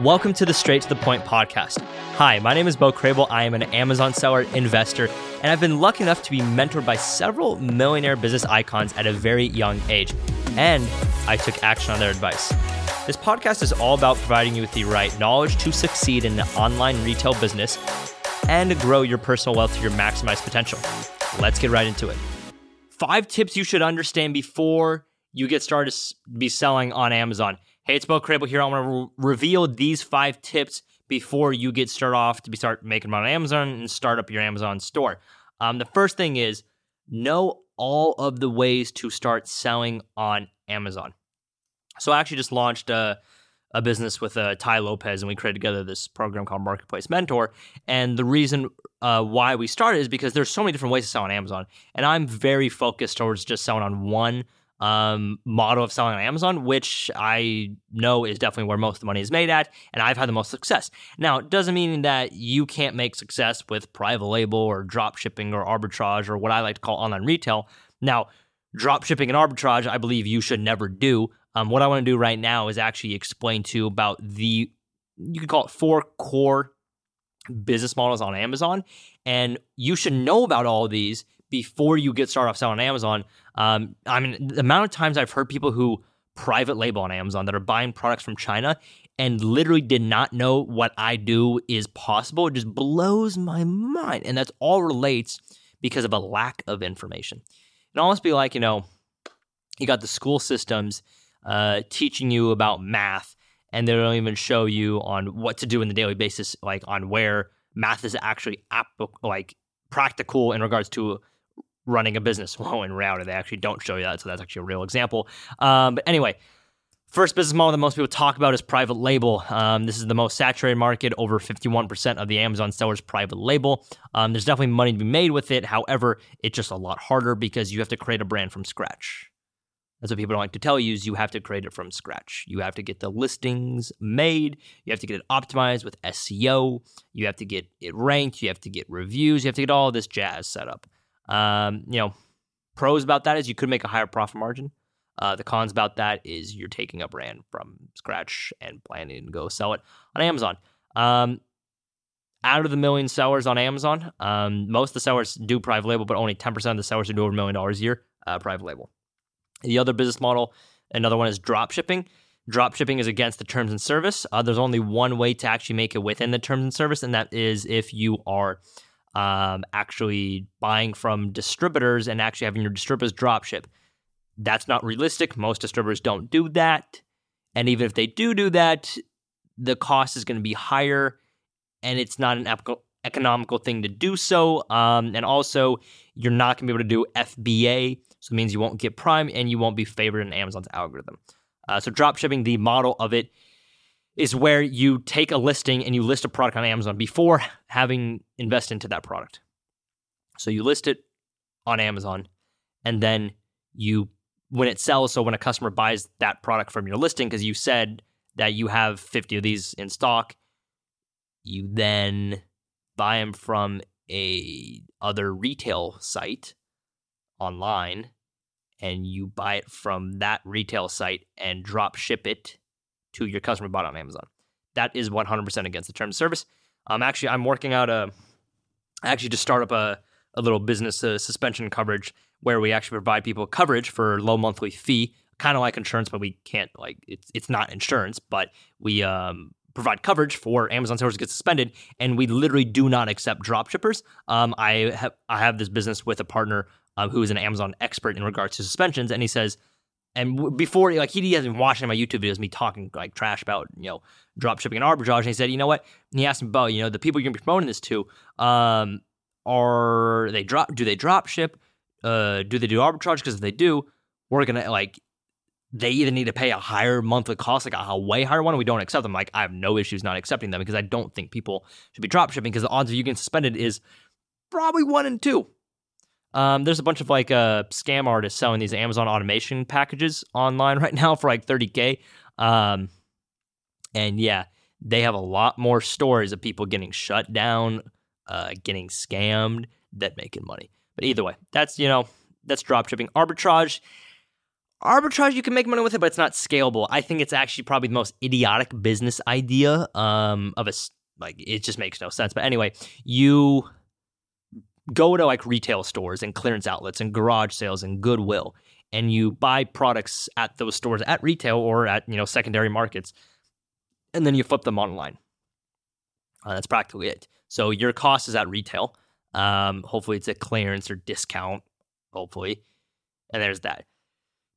Welcome to the Straight to the Point podcast. Hi, my name is Bo Crable. I am an Amazon seller, investor, and I've been lucky enough to be mentored by several millionaire business icons at a very young age, and I took action on their advice. This podcast is all about providing you with the right knowledge to succeed in the online retail business and grow your personal wealth to your maximized potential. Let's get right into it. Five tips you should understand before you get started to be selling on Amazon. Hey, it's Bo Crable here. I want to re- reveal these five tips before you get started off to be start making money on Amazon and start up your Amazon store. Um, the first thing is know all of the ways to start selling on Amazon. So I actually just launched a, a business with uh, Tai Lopez, and we created together this program called Marketplace Mentor. And the reason uh, why we started is because there's so many different ways to sell on Amazon, and I'm very focused towards just selling on one um, model of selling on Amazon, which I know is definitely where most of the money is made at, and I've had the most success. Now, it doesn't mean that you can't make success with private label or drop shipping or arbitrage or what I like to call online retail. Now, drop shipping and arbitrage, I believe you should never do. Um, what I want to do right now is actually explain to you about the, you could call it four core business models on Amazon. And you should know about all of these before you get started off selling on Amazon. Um, I mean, the amount of times I've heard people who private label on Amazon that are buying products from China and literally did not know what I do is possible. It just blows my mind. And that's all relates because of a lack of information. It almost be like, you know, you got the school systems uh, teaching you about math, and they don't even show you on what to do in the daily basis, like on where math is actually ap- like practical in regards to running a business. Well, in reality, they actually don't show you that, so that's actually a real example. Um, but anyway, first business model that most people talk about is private label. Um, this is the most saturated market. Over 51% of the Amazon sellers private label. Um, there's definitely money to be made with it. However, it's just a lot harder because you have to create a brand from scratch. That's what people don't like to tell you is you have to create it from scratch. You have to get the listings made. You have to get it optimized with SEO. You have to get it ranked. You have to get reviews. You have to get all this jazz set up. Um, you know, pros about that is you could make a higher profit margin. Uh, the cons about that is you're taking a brand from scratch and planning to go sell it on Amazon. Um, out of the million sellers on Amazon, um, most of the sellers do private label, but only 10% of the sellers who do over a million dollars a year uh, private label. The other business model, another one is drop shipping. Drop shipping is against the terms and service. Uh, there's only one way to actually make it within the terms and service, and that is if you are um, actually buying from distributors and actually having your distributors drop ship. That's not realistic. Most distributors don't do that. And even if they do do that, the cost is going to be higher and it's not an economical thing to do so. Um, and also, you're not going to be able to do FBA. So it means you won't get Prime and you won't be favored in Amazon's algorithm. Uh, so, drop shipping, the model of it is where you take a listing and you list a product on Amazon before having invested into that product. So you list it on Amazon and then you when it sells so when a customer buys that product from your listing because you said that you have 50 of these in stock you then buy them from a other retail site online and you buy it from that retail site and drop ship it to your customer bought on Amazon. That is 100% against the terms of service. Um, actually, I'm working out a, actually just start up a, a little business uh, suspension coverage where we actually provide people coverage for low monthly fee, kind of like insurance, but we can't like it's it's not insurance, but we um, provide coverage for Amazon sellers to get suspended, and we literally do not accept drop shippers. Um, I have I have this business with a partner um, who is an Amazon expert in regards to suspensions, and he says and before, like he hasn't watching my YouTube videos, me talking like trash about you know drop shipping and arbitrage. And he said, you know what? And he asked me about you know the people you're gonna be promoting this to. Um, are they drop? Do they drop ship? Uh, do they do arbitrage? Because if they do, we're gonna like they either need to pay a higher monthly cost, like a, way higher one, we don't accept them. Like I have no issues not accepting them because I don't think people should be drop shipping because the odds of you getting suspended is probably one in two. Um, there's a bunch of like uh, scam artists selling these Amazon automation packages online right now for like 30k. Um, and yeah, they have a lot more stories of people getting shut down, uh, getting scammed, that making money. But either way, that's you know that's drop shipping arbitrage. arbitrage you can make money with it but it's not scalable i think it's actually probably the most idiotic business idea um of a like it just makes no sense but anyway you go to like retail stores and clearance outlets and garage sales and goodwill and you buy products at those stores at retail or at you know secondary markets and then you flip them online. Uh, that's practically it. So your cost is at retail. Um, hopefully it's a clearance or discount hopefully. And there's that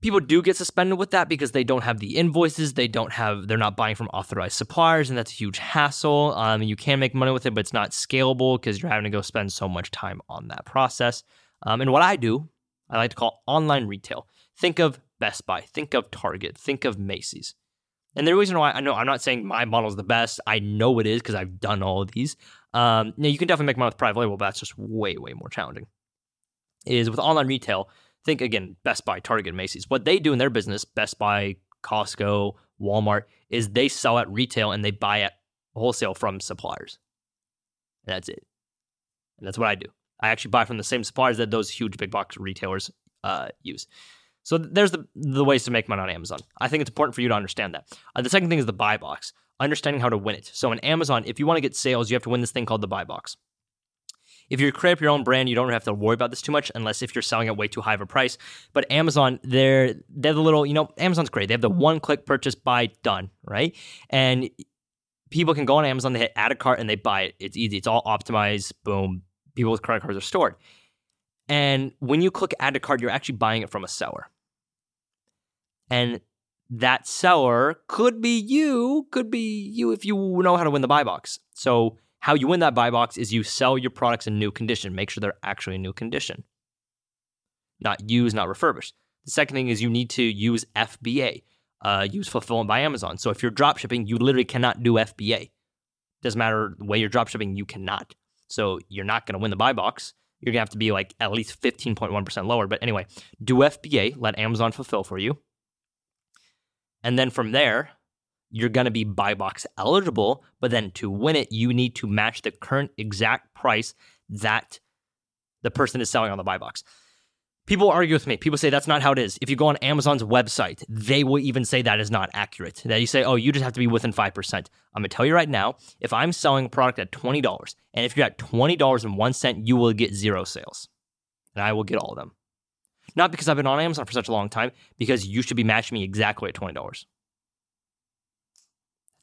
people do get suspended with that because they don't have the invoices they don't have they're not buying from authorized suppliers and that's a huge hassle. Um, you can make money with it but it's not scalable because you're having to go spend so much time on that process. Um, and what i do i like to call online retail. Think of best buy think of target think of macy's. And the reason why i know i'm not saying my model is the best i know it is because i've done all of these. Um, now you can definitely make money with private label but that's just way way more challenging. Is with online retail think again, Best Buy, Target, Macy's. What they do in their business, Best Buy, Costco, Walmart, is they sell at retail and they buy at wholesale from suppliers. And that's it. And that's what I do. I actually buy from the same suppliers that those huge big box retailers uh, use. So there's the the ways to make money on Amazon. I think it's important for you to understand that. Uh, the second thing is the buy box, understanding how to win it. So in Amazon, if you want to get sales, you have to win this thing called the buy box. If you create up your own brand, you don't have to worry about this too much unless if you're selling at way too high of a price. But Amazon, they're they're the little, you know, Amazon's great. They have the mm-hmm. one click purchase, buy, done, right? And people can go on Amazon, they hit add a cart and they buy it. It's easy. It's all optimized. Boom. People with credit cards are stored. And when you click add a cart, you're actually buying it from a seller. And that seller could be you, could be you if you know how to win the buy box. So how you win that buy box is you sell your products in new condition. Make sure they're actually in new condition, not used, not refurbished. The second thing is you need to use FBA, uh, use fulfillment by Amazon. So if you're drop shipping, you literally cannot do FBA. Doesn't matter the way you're drop shipping, you cannot. So you're not going to win the buy box. You're going to have to be like at least 15.1% lower. But anyway, do FBA, let Amazon fulfill for you. And then from there, you're going to be buy box eligible, but then to win it, you need to match the current exact price that the person is selling on the buy box. People argue with me. People say that's not how it is. If you go on Amazon's website, they will even say that is not accurate. That you say, oh, you just have to be within 5%. I'm going to tell you right now if I'm selling a product at $20, and if you're at $20.01, you will get zero sales. And I will get all of them. Not because I've been on Amazon for such a long time, because you should be matching me exactly at $20.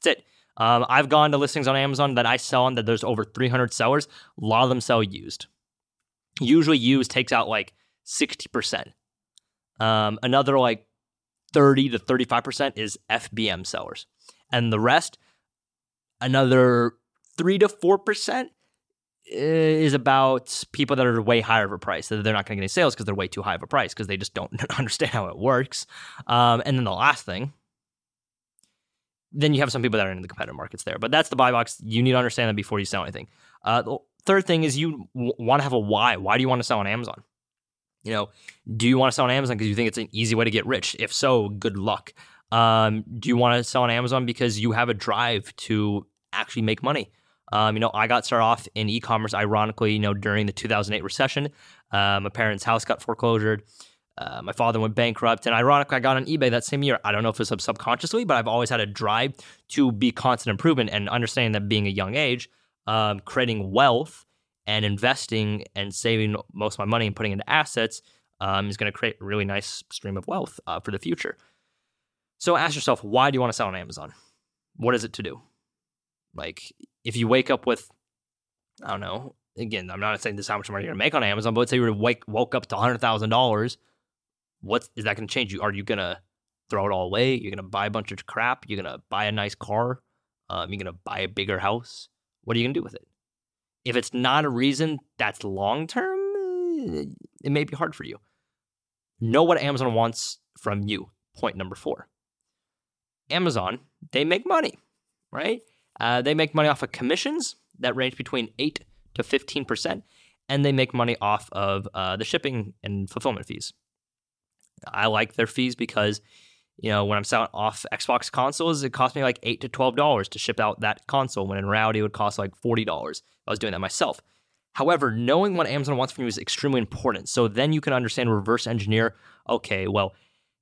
It. Um, I've gone to listings on Amazon that I sell on that there's over 300 sellers. A lot of them sell used. Usually, used takes out like 60%. Um, another like 30 to 35% is FBM sellers. And the rest, another 3 to 4% is about people that are way higher of a price. That they're not going to get any sales because they're way too high of a price because they just don't understand how it works. Um, and then the last thing then you have some people that are in the competitive markets there. But that's the buy box. You need to understand that before you sell anything. Uh, the third thing is you w- want to have a why. Why do you want to sell on Amazon? You know, do you want to sell on Amazon because you think it's an easy way to get rich? If so, good luck. Um, do you want to sell on Amazon because you have a drive to actually make money? Um, you know, I got started off in e-commerce, ironically, you know, during the 2008 recession. Uh, my parents' house got foreclosured. Uh, my father went bankrupt, and ironically, I got on eBay that same year. I don't know if it's subconsciously, but I've always had a drive to be constant improvement and understanding that being a young age, um, creating wealth and investing and saving most of my money and putting into assets um, is going to create a really nice stream of wealth uh, for the future. So ask yourself, why do you want to sell on Amazon? What is it to do? Like, if you wake up with, I don't know, again, I'm not saying this is how much money you're going to make on Amazon, but let's say you woke up to $100,000 what is that going to change you? Are you going to throw it all away? You're going to buy a bunch of crap? You're going to buy a nice car? Um, you're going to buy a bigger house? What are you going to do with it? If it's not a reason that's long term, it may be hard for you. Know what Amazon wants from you. Point number four. Amazon, they make money, right? Uh, they make money off of commissions that range between 8 to 15%, and they make money off of uh, the shipping and fulfillment fees. I like their fees because, you know, when I'm selling off Xbox consoles, it cost me like eight to twelve dollars to ship out that console. When in reality, it would cost like forty dollars. I was doing that myself. However, knowing what Amazon wants from you is extremely important. So then you can understand reverse engineer. Okay, well,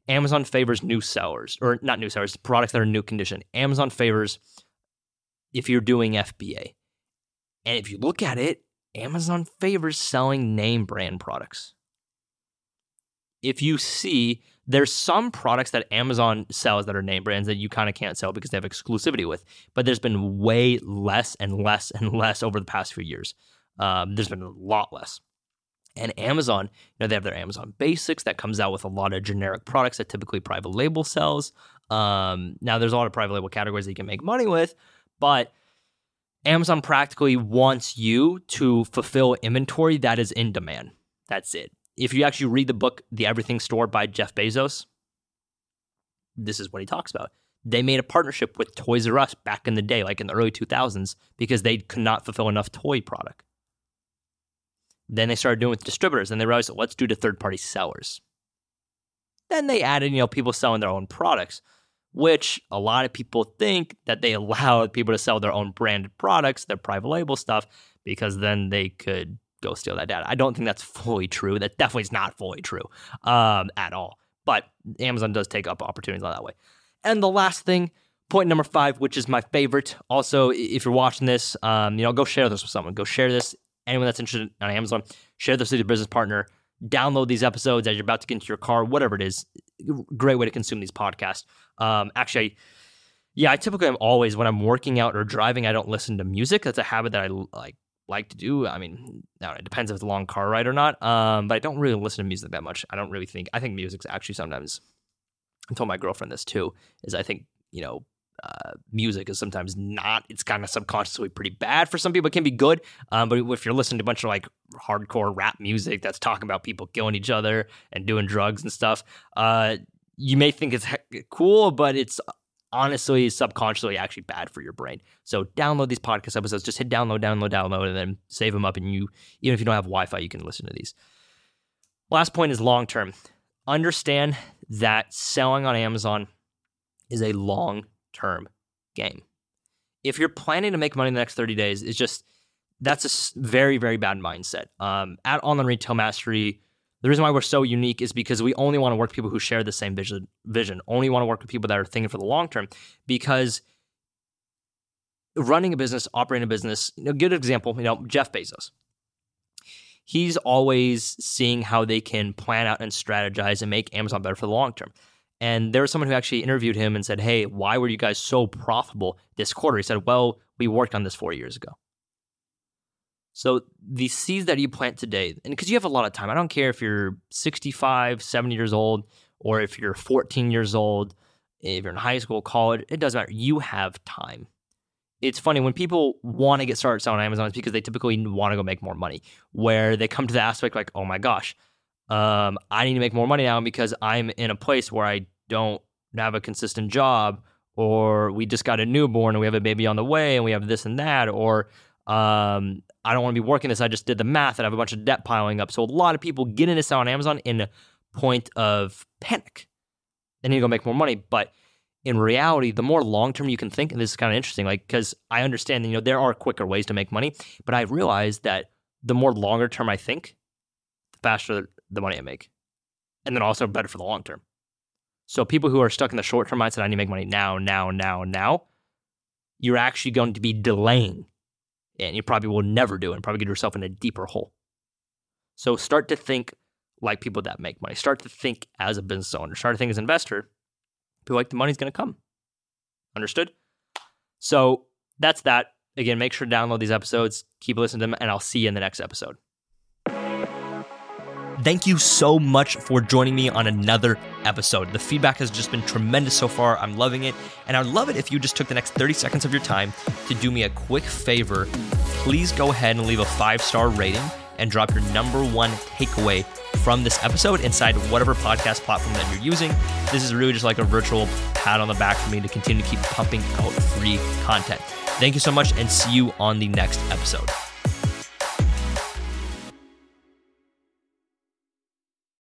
Amazon favors new sellers, or not new sellers, products that are in new condition. Amazon favors if you're doing FBA. And if you look at it, Amazon favors selling name brand products. If you see, there's some products that Amazon sells that are name brands that you kind of can't sell because they have exclusivity with, but there's been way less and less and less over the past few years. Um, there's been a lot less. And Amazon, you know, they have their Amazon Basics that comes out with a lot of generic products that typically private label sells. Um, now, there's a lot of private label categories that you can make money with, but Amazon practically wants you to fulfill inventory that is in demand. That's it. If you actually read the book, The Everything Store by Jeff Bezos, this is what he talks about. They made a partnership with Toys R Us back in the day, like in the early 2000s, because they could not fulfill enough toy product. Then they started doing with distributors, and they realized, let's do to third party sellers. Then they added, you know, people selling their own products which a lot of people think that they allow people to sell their own branded products, their private label stuff, because then they could go steal that data. I don't think that's fully true. That definitely is not fully true um, at all. But Amazon does take up opportunities that way. And the last thing, point number five, which is my favorite. Also, if you're watching this, um, you know, go share this with someone. Go share this. Anyone that's interested on Amazon, share this with your business partner. Download these episodes as you're about to get into your car, whatever it is great way to consume these podcasts. Um, actually, I, yeah, I typically am always when I'm working out or driving, I don't listen to music. That's a habit that I like like to do. I mean, now it depends if it's a long car ride or not. Um, but I don't really listen to music that much. I don't really think. I think music's actually sometimes. I told my girlfriend this too. Is I think you know uh, music is sometimes not. It's kind of subconsciously pretty bad for some people. It can be good, um, but if you're listening to a bunch of like hardcore rap music that's talking about people killing each other and doing drugs and stuff, uh, you may think it's cool, but it's honestly subconsciously actually bad for your brain. So download these podcast episodes. Just hit download, download, download, and then save them up. And you, even if you don't have Wi-Fi, you can listen to these. Last point is long term. Understand that selling on Amazon is a long term game. If you're planning to make money in the next 30 days, it's just that's a very, very bad mindset. Um, at Online Retail Mastery, the reason why we're so unique is because we only want to work with people who share the same vision. Vision only want to work with people that are thinking for the long term. Because running a business, operating a business, a good example, you know, Jeff Bezos. He's always seeing how they can plan out and strategize and make Amazon better for the long term. And there was someone who actually interviewed him and said, Hey, why were you guys so profitable this quarter? He said, Well, we worked on this four years ago. So the seeds that you plant today, and because you have a lot of time, I don't care if you're 65, 70 years old, or if you're 14 years old, if you're in high school, college, it doesn't matter. You have time. It's funny when people want to get started selling on Amazon, it's because they typically want to go make more money. Where they come to the aspect like, oh my gosh, um, I need to make more money now because I'm in a place where I don't have a consistent job or we just got a newborn and we have a baby on the way and we have this and that or um, I don't want to be working this. I just did the math and I have a bunch of debt piling up. So a lot of people get into sell on Amazon in a point of panic. They need to go make more money. But in reality, the more long term you can think, and this is kind of interesting, like because I understand, you know, there are quicker ways to make money, but I realize that the more longer term I think, the faster the money I make. And then also better for the long term. So people who are stuck in the short term mindset, I need to make money now, now, now, now, you're actually going to be delaying. And you probably will never do and probably get yourself in a deeper hole. So start to think like people that make money. Start to think as a business owner. Start to think as an investor. Feel like the money's going to come. Understood? So that's that. Again, make sure to download these episodes, keep listening to them, and I'll see you in the next episode. Thank you so much for joining me on another episode. The feedback has just been tremendous so far. I'm loving it. And I'd love it if you just took the next 30 seconds of your time to do me a quick favor. Please go ahead and leave a five star rating and drop your number one takeaway from this episode inside whatever podcast platform that you're using. This is really just like a virtual pat on the back for me to continue to keep pumping out free content. Thank you so much and see you on the next episode.